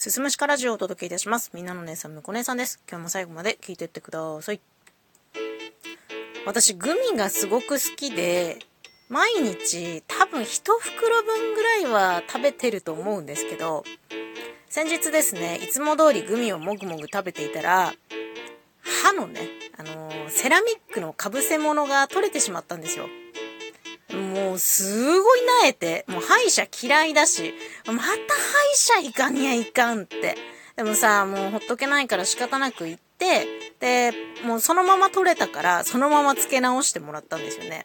すすむしかラジオをお届けいたします。みんなの姉さん、むこ姉さんです。今日も最後まで聞いてってください。私、グミがすごく好きで、毎日多分一袋分ぐらいは食べてると思うんですけど、先日ですね、いつも通りグミをもぐもぐ食べていたら、歯のね、あのーセラミックのかぶせ物が取れてしまったんですよ。もう、すごいなえて、もう歯医者嫌いだし、また歯医者行かにゃいかんって。でもさ、もうほっとけないから仕方なく行って、で、もうそのまま取れたから、そのまま付け直してもらったんですよね。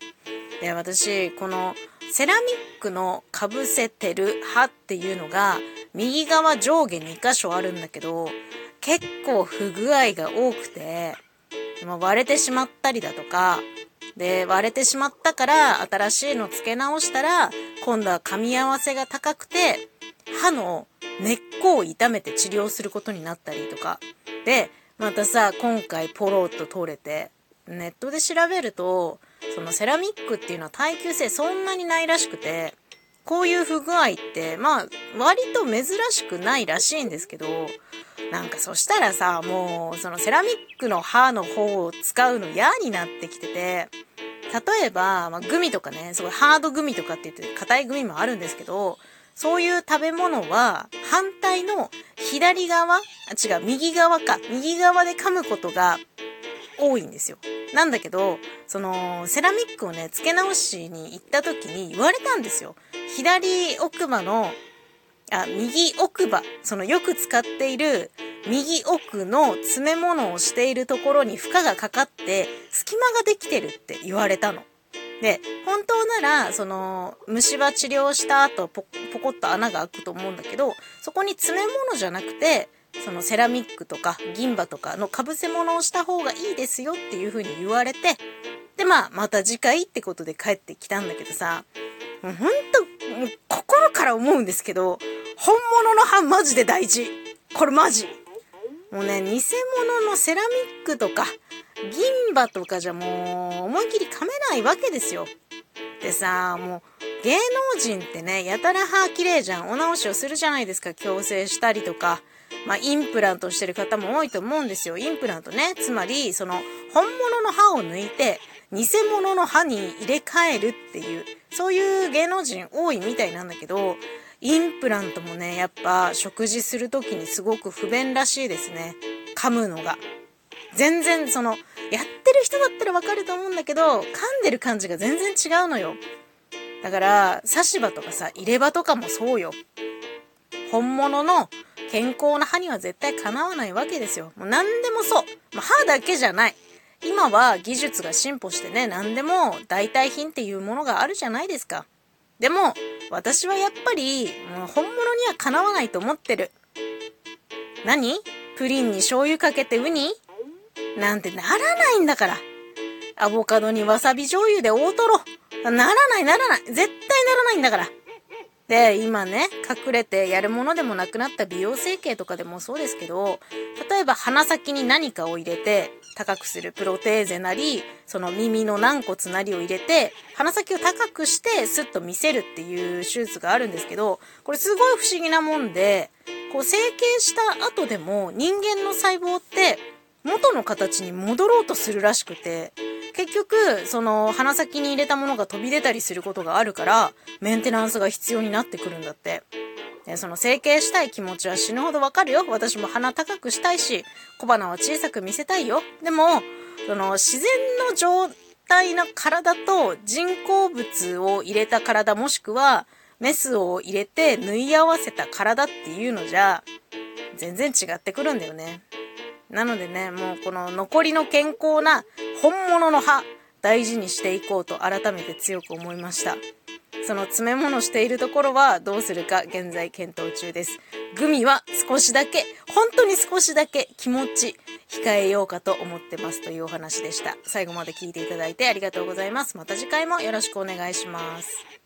で、私、この、セラミックのかぶせてる歯っていうのが、右側上下2箇所あるんだけど、結構不具合が多くて、ま割れてしまったりだとか、で、割れてしまったから、新しいの付け直したら、今度は噛み合わせが高くて、歯の根っこを痛めて治療することになったりとか。で、またさ、今回ポロッと取れて、ネットで調べると、そのセラミックっていうのは耐久性そんなにないらしくて、こういう不具合って、まあ、割と珍しくないらしいんですけど、なんかそしたらさ、もう、そのセラミックの歯の方を使うの嫌になってきてて、例えば、まあ、グミとかね、すごいハードグミとかって言って硬いグミもあるんですけど、そういう食べ物は反対の左側あ、違う、右側か。右側で噛むことが多いんですよ。なんだけど、その、セラミックをね、付け直しに行った時に言われたんですよ。左奥歯の、あ、右奥歯、そのよく使っている右奥の詰め物をしているところに負荷がかかって隙間ができてるって言われたの。で、本当なら、その、虫歯治療した後ポ、ポコッと穴が開くと思うんだけど、そこに詰め物じゃなくて、そのセラミックとか銀歯とかの被せ物をした方がいいですよっていう風に言われて、で、まあ、また次回ってことで帰ってきたんだけどさ、もうほんと、心から思うんですけど、本物の歯マジで大事。これマジ。もうね、偽物のセラミックとか、銀歯とかじゃもう、思いっきり噛めないわけですよ。でさ、もう、芸能人ってね、やたら歯綺麗じゃん。お直しをするじゃないですか。矯正したりとか。まあ、インプラントしてる方も多いと思うんですよ。インプラントね。つまり、その、本物の歯を抜いて、偽物の歯に入れ替えるっていう、そういう芸能人多いみたいなんだけど、インプラントもね、やっぱ食事するときにすごく不便らしいですね。噛むのが。全然その、やってる人だったらわかると思うんだけど、噛んでる感じが全然違うのよ。だから、刺し歯とかさ、入れ歯とかもそうよ。本物の健康な歯には絶対かなわないわけですよ。もう何でもそう。ま、歯だけじゃない。今は技術が進歩してね、何でも代替品っていうものがあるじゃないですか。でも、私はやっぱり、もう本物にはかなわないと思ってる。何？プリンに醤油かけてウニ？なんてならないんだから。アボカドにわさび醤油で大トロ。ならないならない。絶対ならないんだから。で、今ね、隠れてやるものでもなくなった美容整形とかでもそうですけど、例えば鼻先に何かを入れて高くするプロテーゼなり、その耳の軟骨なりを入れて、鼻先を高くしてスッと見せるっていう手術があるんですけど、これすごい不思議なもんで、こう整形した後でも人間の細胞って元の形に戻ろうとするらしくて、結局、その鼻先に入れたものが飛び出たりすることがあるから、メンテナンスが必要になってくるんだって。でその整形したい気持ちは死ぬほどわかるよ。私も鼻高くしたいし、小鼻は小さく見せたいよ。でも、その自然の状態の体と人工物を入れた体もしくはメスを入れて縫い合わせた体っていうのじゃ、全然違ってくるんだよね。なのでね、もうこの残りの健康な本物の歯、大事にしていこうと改めて強く思いました。その詰め物しているところはどうするか現在検討中です。グミは少しだけ、本当に少しだけ気持ち控えようかと思ってますというお話でした。最後まで聞いていただいてありがとうございます。また次回もよろしくお願いします。